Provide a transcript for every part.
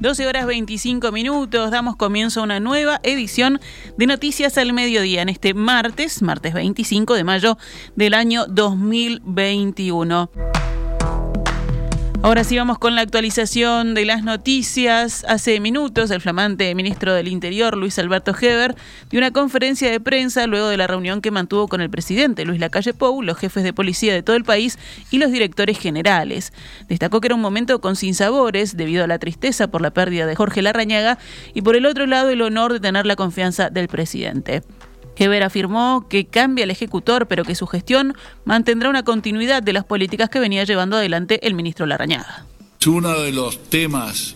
12 horas 25 minutos, damos comienzo a una nueva edición de Noticias al Mediodía en este martes, martes 25 de mayo del año 2021. Ahora sí vamos con la actualización de las noticias. Hace minutos el flamante ministro del Interior, Luis Alberto Heber, dio una conferencia de prensa luego de la reunión que mantuvo con el presidente Luis Lacalle Pou, los jefes de policía de todo el país y los directores generales. Destacó que era un momento con sinsabores debido a la tristeza por la pérdida de Jorge Larrañaga y por el otro lado el honor de tener la confianza del presidente. Heber afirmó que cambia el ejecutor, pero que su gestión mantendrá una continuidad de las políticas que venía llevando adelante el ministro Larrañaga. Uno de los temas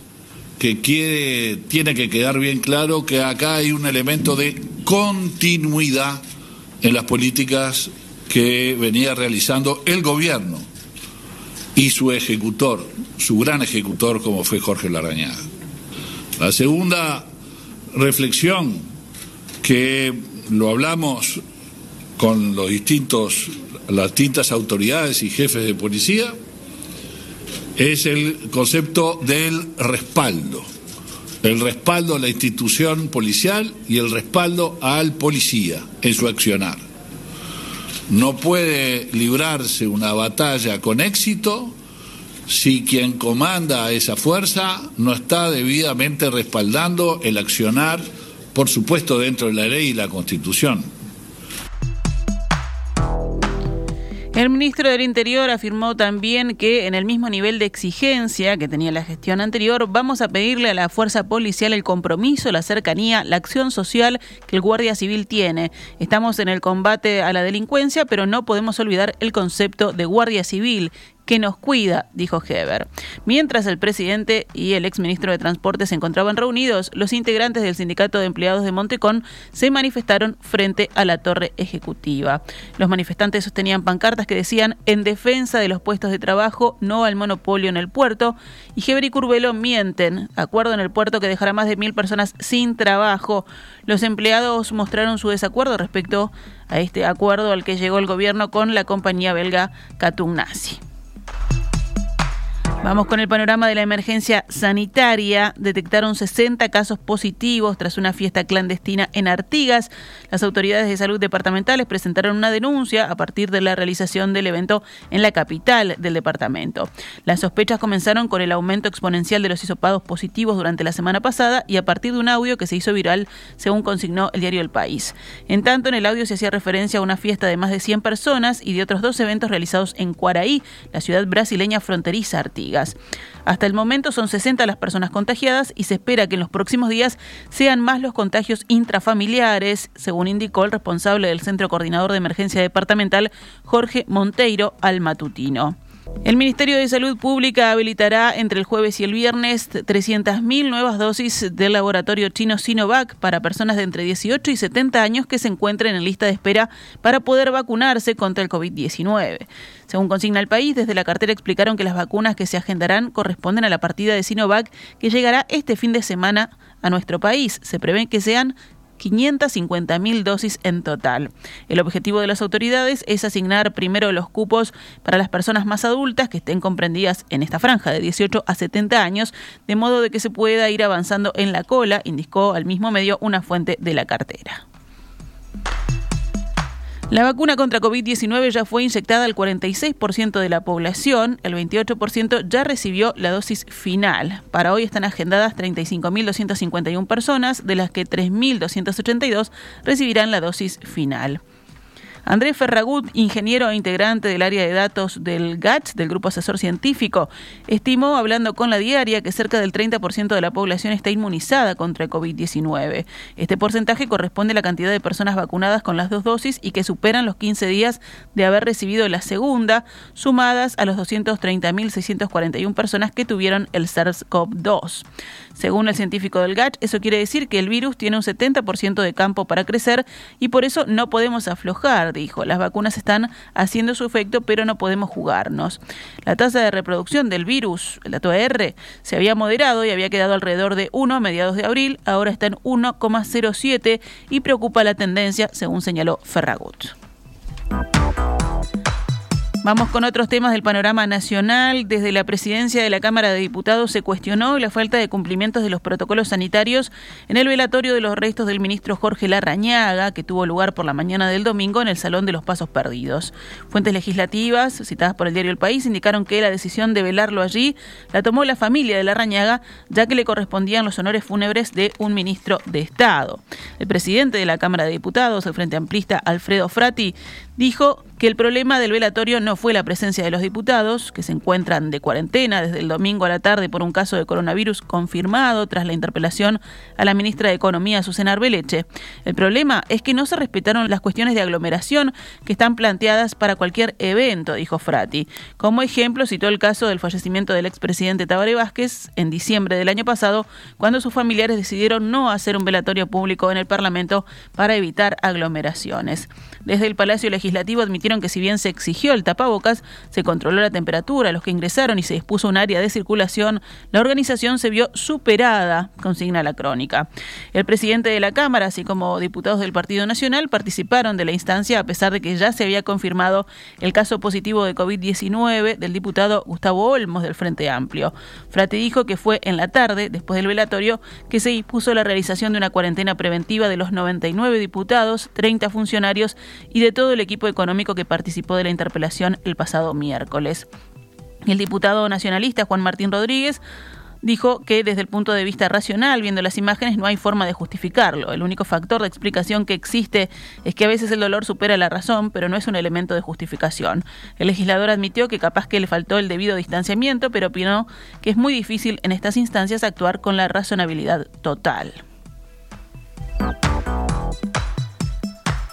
que quiere, tiene que quedar bien claro que acá hay un elemento de continuidad en las políticas que venía realizando el gobierno y su ejecutor, su gran ejecutor como fue Jorge Larrañaga. La segunda reflexión que lo hablamos con los distintos, las distintas autoridades y jefes de policía, es el concepto del respaldo. El respaldo a la institución policial y el respaldo al policía en su accionar. No puede librarse una batalla con éxito si quien comanda esa fuerza no está debidamente respaldando el accionar por supuesto dentro de la ley y la Constitución. El ministro del Interior afirmó también que en el mismo nivel de exigencia que tenía la gestión anterior, vamos a pedirle a la fuerza policial el compromiso, la cercanía, la acción social que el Guardia Civil tiene. Estamos en el combate a la delincuencia, pero no podemos olvidar el concepto de Guardia Civil que nos cuida, dijo Heber. Mientras el presidente y el exministro de Transporte se encontraban reunidos, los integrantes del Sindicato de Empleados de Montecón se manifestaron frente a la torre ejecutiva. Los manifestantes sostenían pancartas que decían en defensa de los puestos de trabajo, no al monopolio en el puerto, y Heber y Curvelo mienten, acuerdo en el puerto que dejará más de mil personas sin trabajo. Los empleados mostraron su desacuerdo respecto a este acuerdo al que llegó el gobierno con la compañía belga Katunasi. Vamos con el panorama de la emergencia sanitaria. Detectaron 60 casos positivos tras una fiesta clandestina en Artigas. Las autoridades de salud departamentales presentaron una denuncia a partir de la realización del evento en la capital del departamento. Las sospechas comenzaron con el aumento exponencial de los hisopados positivos durante la semana pasada y a partir de un audio que se hizo viral, según consignó el diario El País. En tanto, en el audio se hacía referencia a una fiesta de más de 100 personas y de otros dos eventos realizados en Cuaraí, la ciudad brasileña fronteriza Artigas. Hasta el momento son 60 las personas contagiadas y se espera que en los próximos días sean más los contagios intrafamiliares, según indicó el responsable del Centro Coordinador de Emergencia Departamental, Jorge Monteiro, al matutino. El Ministerio de Salud Pública habilitará entre el jueves y el viernes 300.000 nuevas dosis del laboratorio chino Sinovac para personas de entre 18 y 70 años que se encuentren en lista de espera para poder vacunarse contra el COVID-19. Según consigna el país, desde la cartera explicaron que las vacunas que se agendarán corresponden a la partida de Sinovac que llegará este fin de semana a nuestro país. Se prevé que sean 550.000 dosis en total. El objetivo de las autoridades es asignar primero los cupos para las personas más adultas que estén comprendidas en esta franja de 18 a 70 años, de modo de que se pueda ir avanzando en la cola, indicó al mismo medio una fuente de la cartera. La vacuna contra COVID-19 ya fue inyectada al 46% de la población, el 28% ya recibió la dosis final. Para hoy están agendadas 35.251 personas, de las que 3.282 recibirán la dosis final. Andrés Ferragut, ingeniero e integrante del área de datos del GATS, del Grupo Asesor Científico, estimó, hablando con la diaria, que cerca del 30% de la población está inmunizada contra el COVID-19. Este porcentaje corresponde a la cantidad de personas vacunadas con las dos dosis y que superan los 15 días de haber recibido la segunda, sumadas a los 230.641 personas que tuvieron el SARS-CoV-2. Según el científico del GATS, eso quiere decir que el virus tiene un 70% de campo para crecer y por eso no podemos aflojar dijo. Las vacunas están haciendo su efecto, pero no podemos jugarnos. La tasa de reproducción del virus, el dato R, se había moderado y había quedado alrededor de 1 a mediados de abril, ahora está en 1,07 y preocupa la tendencia, según señaló Ferragut. Vamos con otros temas del panorama nacional. Desde la presidencia de la Cámara de Diputados se cuestionó la falta de cumplimientos de los protocolos sanitarios en el velatorio de los restos del ministro Jorge Larrañaga, que tuvo lugar por la mañana del domingo en el Salón de los Pasos Perdidos. Fuentes legislativas, citadas por el diario El País, indicaron que la decisión de velarlo allí la tomó la familia de Larrañaga, ya que le correspondían los honores fúnebres de un ministro de Estado. El presidente de la Cámara de Diputados, el Frente Amplista Alfredo Frati, dijo que el problema del velatorio no fue la presencia de los diputados, que se encuentran de cuarentena desde el domingo a la tarde por un caso de coronavirus confirmado tras la interpelación a la ministra de Economía, Susana Arbeleche. El problema es que no se respetaron las cuestiones de aglomeración que están planteadas para cualquier evento, dijo Frati. Como ejemplo, citó el caso del fallecimiento del expresidente Tabaré Vázquez en diciembre del año pasado, cuando sus familiares decidieron no hacer un velatorio público en el Parlamento para evitar aglomeraciones. Desde el Palacio Legislativo admitieron que si bien se exigió el tapabocas, se controló la temperatura los que ingresaron y se dispuso un área de circulación, la organización se vio superada, consigna la crónica. El presidente de la Cámara, así como diputados del Partido Nacional, participaron de la instancia a pesar de que ya se había confirmado el caso positivo de COVID-19 del diputado Gustavo Olmos del Frente Amplio. Frate dijo que fue en la tarde, después del velatorio, que se dispuso la realización de una cuarentena preventiva de los 99 diputados, 30 funcionarios y de todo el equipo económico que participó de la interpelación el pasado miércoles. El diputado nacionalista Juan Martín Rodríguez dijo que desde el punto de vista racional, viendo las imágenes, no hay forma de justificarlo. El único factor de explicación que existe es que a veces el dolor supera la razón, pero no es un elemento de justificación. El legislador admitió que capaz que le faltó el debido distanciamiento, pero opinó que es muy difícil en estas instancias actuar con la razonabilidad total.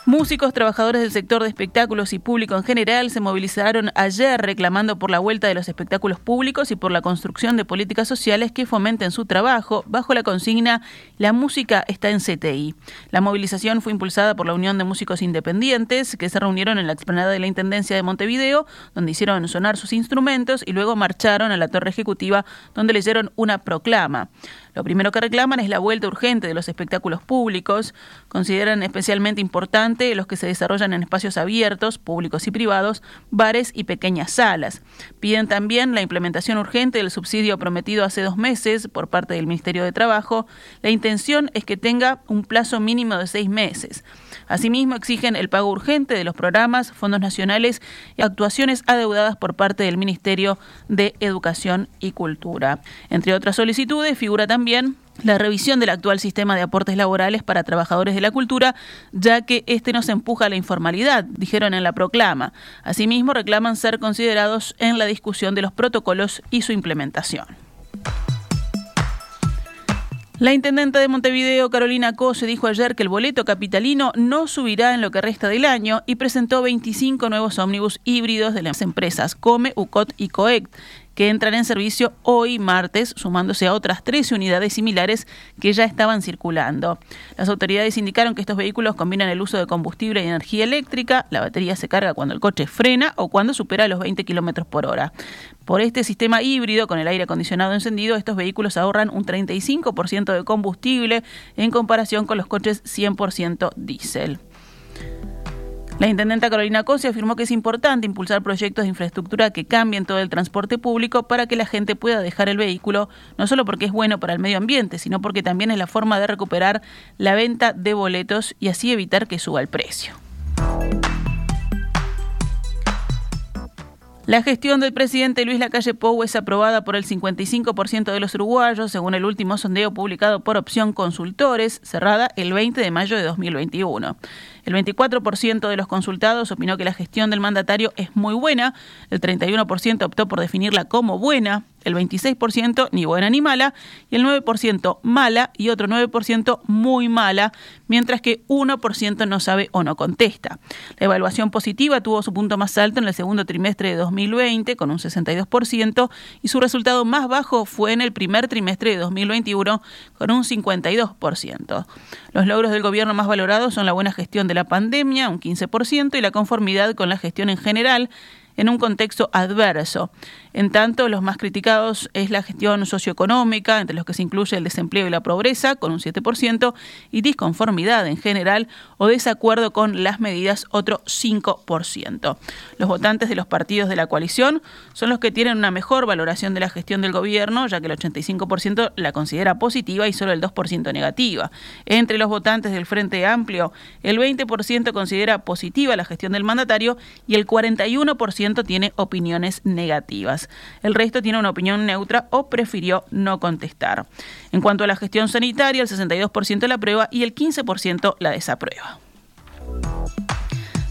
Músicos, trabajadores del sector de espectáculos y público en general se movilizaron ayer reclamando por la vuelta de los espectáculos públicos y por la construcción de políticas sociales que fomenten su trabajo bajo la consigna La música está en CTI. La movilización fue impulsada por la Unión de Músicos Independientes que se reunieron en la explanada de la Intendencia de Montevideo, donde hicieron sonar sus instrumentos y luego marcharon a la Torre Ejecutiva, donde leyeron una proclama. Lo primero que reclaman es la vuelta urgente de los espectáculos públicos. Consideran especialmente importante los que se desarrollan en espacios abiertos, públicos y privados, bares y pequeñas salas. Piden también la implementación urgente del subsidio prometido hace dos meses por parte del Ministerio de Trabajo. La intención es que tenga un plazo mínimo de seis meses. Asimismo, exigen el pago urgente de los programas, fondos nacionales y actuaciones adeudadas por parte del Ministerio de Educación y Cultura. Entre otras solicitudes, figura también la revisión del actual sistema de aportes laborales para trabajadores de la cultura, ya que este nos empuja a la informalidad, dijeron en la proclama. Asimismo, reclaman ser considerados en la discusión de los protocolos y su implementación. La intendente de Montevideo, Carolina Cose, dijo ayer que el boleto capitalino no subirá en lo que resta del año y presentó 25 nuevos ómnibus híbridos de las empresas Come, UCOT y COECT que entran en servicio hoy martes, sumándose a otras 13 unidades similares que ya estaban circulando. Las autoridades indicaron que estos vehículos combinan el uso de combustible y energía eléctrica, la batería se carga cuando el coche frena o cuando supera los 20 kilómetros por hora. Por este sistema híbrido con el aire acondicionado encendido, estos vehículos ahorran un 35% de combustible en comparación con los coches 100% diésel. La intendenta Carolina Cosi afirmó que es importante impulsar proyectos de infraestructura que cambien todo el transporte público para que la gente pueda dejar el vehículo, no solo porque es bueno para el medio ambiente, sino porque también es la forma de recuperar la venta de boletos y así evitar que suba el precio. La gestión del presidente Luis Lacalle Pou es aprobada por el 55% de los uruguayos, según el último sondeo publicado por Opción Consultores, cerrada el 20 de mayo de 2021. El 24% de los consultados opinó que la gestión del mandatario es muy buena, el 31% optó por definirla como buena, el 26% ni buena ni mala, y el 9% mala y otro 9% muy mala, mientras que 1% no sabe o no contesta. La evaluación positiva tuvo su punto más alto en el segundo trimestre de 2020, con un 62%, y su resultado más bajo fue en el primer trimestre de 2021, con un 52%. Los logros del gobierno más valorados son la buena gestión de la pandemia, un 15%, y la conformidad con la gestión en general, en un contexto adverso. En tanto, los más criticados es la gestión socioeconómica, entre los que se incluye el desempleo y la pobreza, con un 7%, y disconformidad en general o desacuerdo con las medidas, otro 5%. Los votantes de los partidos de la coalición son los que tienen una mejor valoración de la gestión del gobierno, ya que el 85% la considera positiva y solo el 2% negativa. Entre los votantes del Frente Amplio, el 20% considera positiva la gestión del mandatario y el 41% tiene opiniones negativas. El resto tiene una opinión neutra o prefirió no contestar. En cuanto a la gestión sanitaria, el 62% la aprueba y el 15% la desaprueba.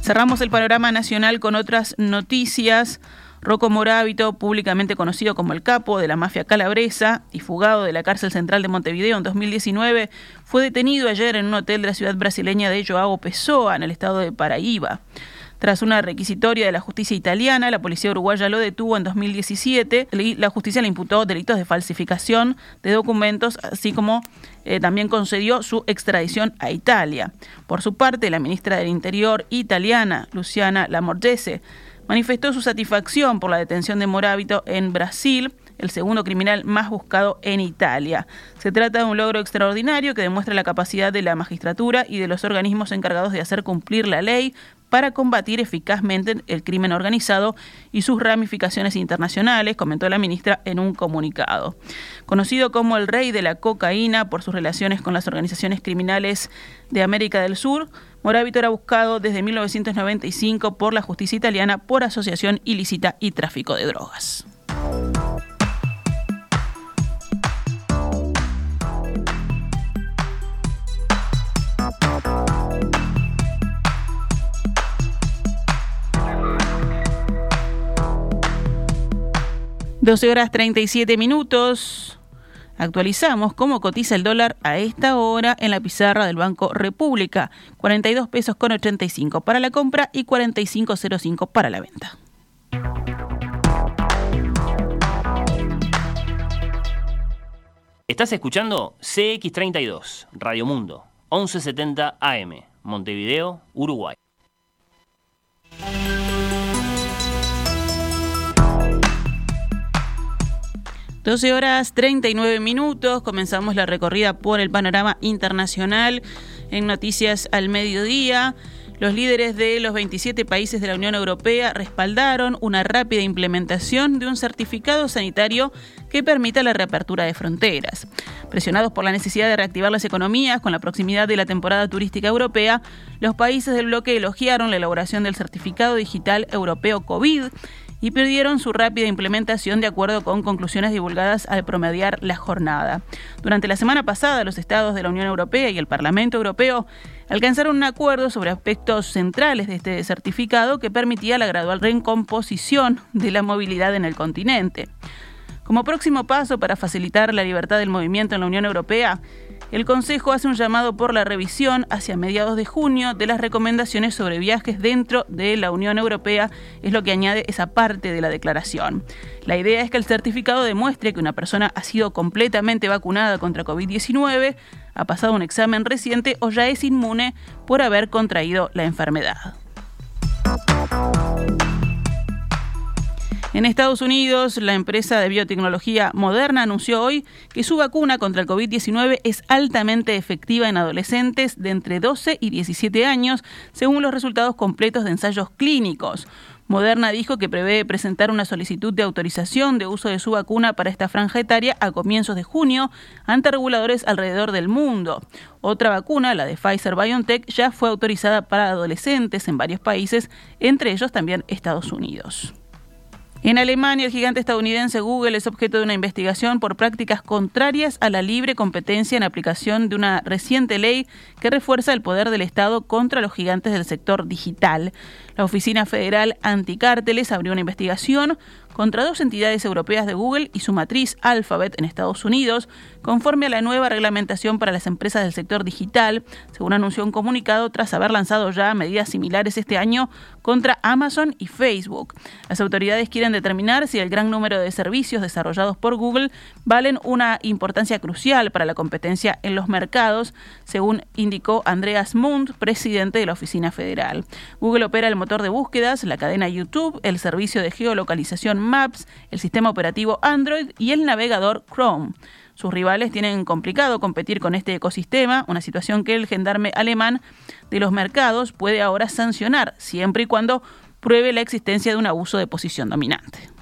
Cerramos el panorama nacional con otras noticias. Rocco Morábito, públicamente conocido como el capo de la mafia calabresa y fugado de la cárcel central de Montevideo en 2019, fue detenido ayer en un hotel de la ciudad brasileña de Joao Pessoa, en el estado de Paraíba. Tras una requisitoria de la justicia italiana, la policía uruguaya lo detuvo en 2017 y la justicia le imputó delitos de falsificación de documentos, así como eh, también concedió su extradición a Italia. Por su parte, la ministra del Interior italiana, Luciana Lamorgese, manifestó su satisfacción por la detención de Morábito en Brasil, el segundo criminal más buscado en Italia. Se trata de un logro extraordinario que demuestra la capacidad de la magistratura y de los organismos encargados de hacer cumplir la ley para combatir eficazmente el crimen organizado y sus ramificaciones internacionales, comentó la ministra en un comunicado. Conocido como el rey de la cocaína por sus relaciones con las organizaciones criminales de América del Sur, Morábito era buscado desde 1995 por la justicia italiana por asociación ilícita y tráfico de drogas. 12 horas 37 minutos. Actualizamos cómo cotiza el dólar a esta hora en la pizarra del Banco República. 42 pesos con 85 para la compra y 45.05 para la venta. Estás escuchando CX32, Radio Mundo, 1170 AM, Montevideo, Uruguay. 12 horas 39 minutos, comenzamos la recorrida por el panorama internacional en Noticias al Mediodía. Los líderes de los 27 países de la Unión Europea respaldaron una rápida implementación de un certificado sanitario que permita la reapertura de fronteras. Presionados por la necesidad de reactivar las economías con la proximidad de la temporada turística europea, los países del bloque elogiaron la elaboración del certificado digital europeo COVID y pidieron su rápida implementación de acuerdo con conclusiones divulgadas al promediar la jornada. Durante la semana pasada, los estados de la Unión Europea y el Parlamento Europeo alcanzaron un acuerdo sobre aspectos centrales de este certificado que permitía la gradual recomposición de la movilidad en el continente. Como próximo paso para facilitar la libertad del movimiento en la Unión Europea, el Consejo hace un llamado por la revisión hacia mediados de junio de las recomendaciones sobre viajes dentro de la Unión Europea, es lo que añade esa parte de la declaración. La idea es que el certificado demuestre que una persona ha sido completamente vacunada contra COVID-19, ha pasado un examen reciente o ya es inmune por haber contraído la enfermedad. En Estados Unidos, la empresa de biotecnología Moderna anunció hoy que su vacuna contra el COVID-19 es altamente efectiva en adolescentes de entre 12 y 17 años, según los resultados completos de ensayos clínicos. Moderna dijo que prevé presentar una solicitud de autorización de uso de su vacuna para esta franja etaria a comienzos de junio ante reguladores alrededor del mundo. Otra vacuna, la de Pfizer BioNTech, ya fue autorizada para adolescentes en varios países, entre ellos también Estados Unidos. En Alemania, el gigante estadounidense Google es objeto de una investigación por prácticas contrarias a la libre competencia en aplicación de una reciente ley que refuerza el poder del Estado contra los gigantes del sector digital. La Oficina Federal Anticárteles abrió una investigación contra dos entidades europeas de Google y su matriz Alphabet en Estados Unidos, conforme a la nueva reglamentación para las empresas del sector digital, según anunció un comunicado tras haber lanzado ya medidas similares este año contra Amazon y Facebook. Las autoridades quieren determinar si el gran número de servicios desarrollados por Google valen una importancia crucial para la competencia en los mercados, según indicó Andreas Mund, presidente de la Oficina Federal. Google opera el de búsquedas, la cadena YouTube, el servicio de geolocalización Maps, el sistema operativo Android y el navegador Chrome. Sus rivales tienen complicado competir con este ecosistema, una situación que el gendarme alemán de los mercados puede ahora sancionar, siempre y cuando pruebe la existencia de un abuso de posición dominante.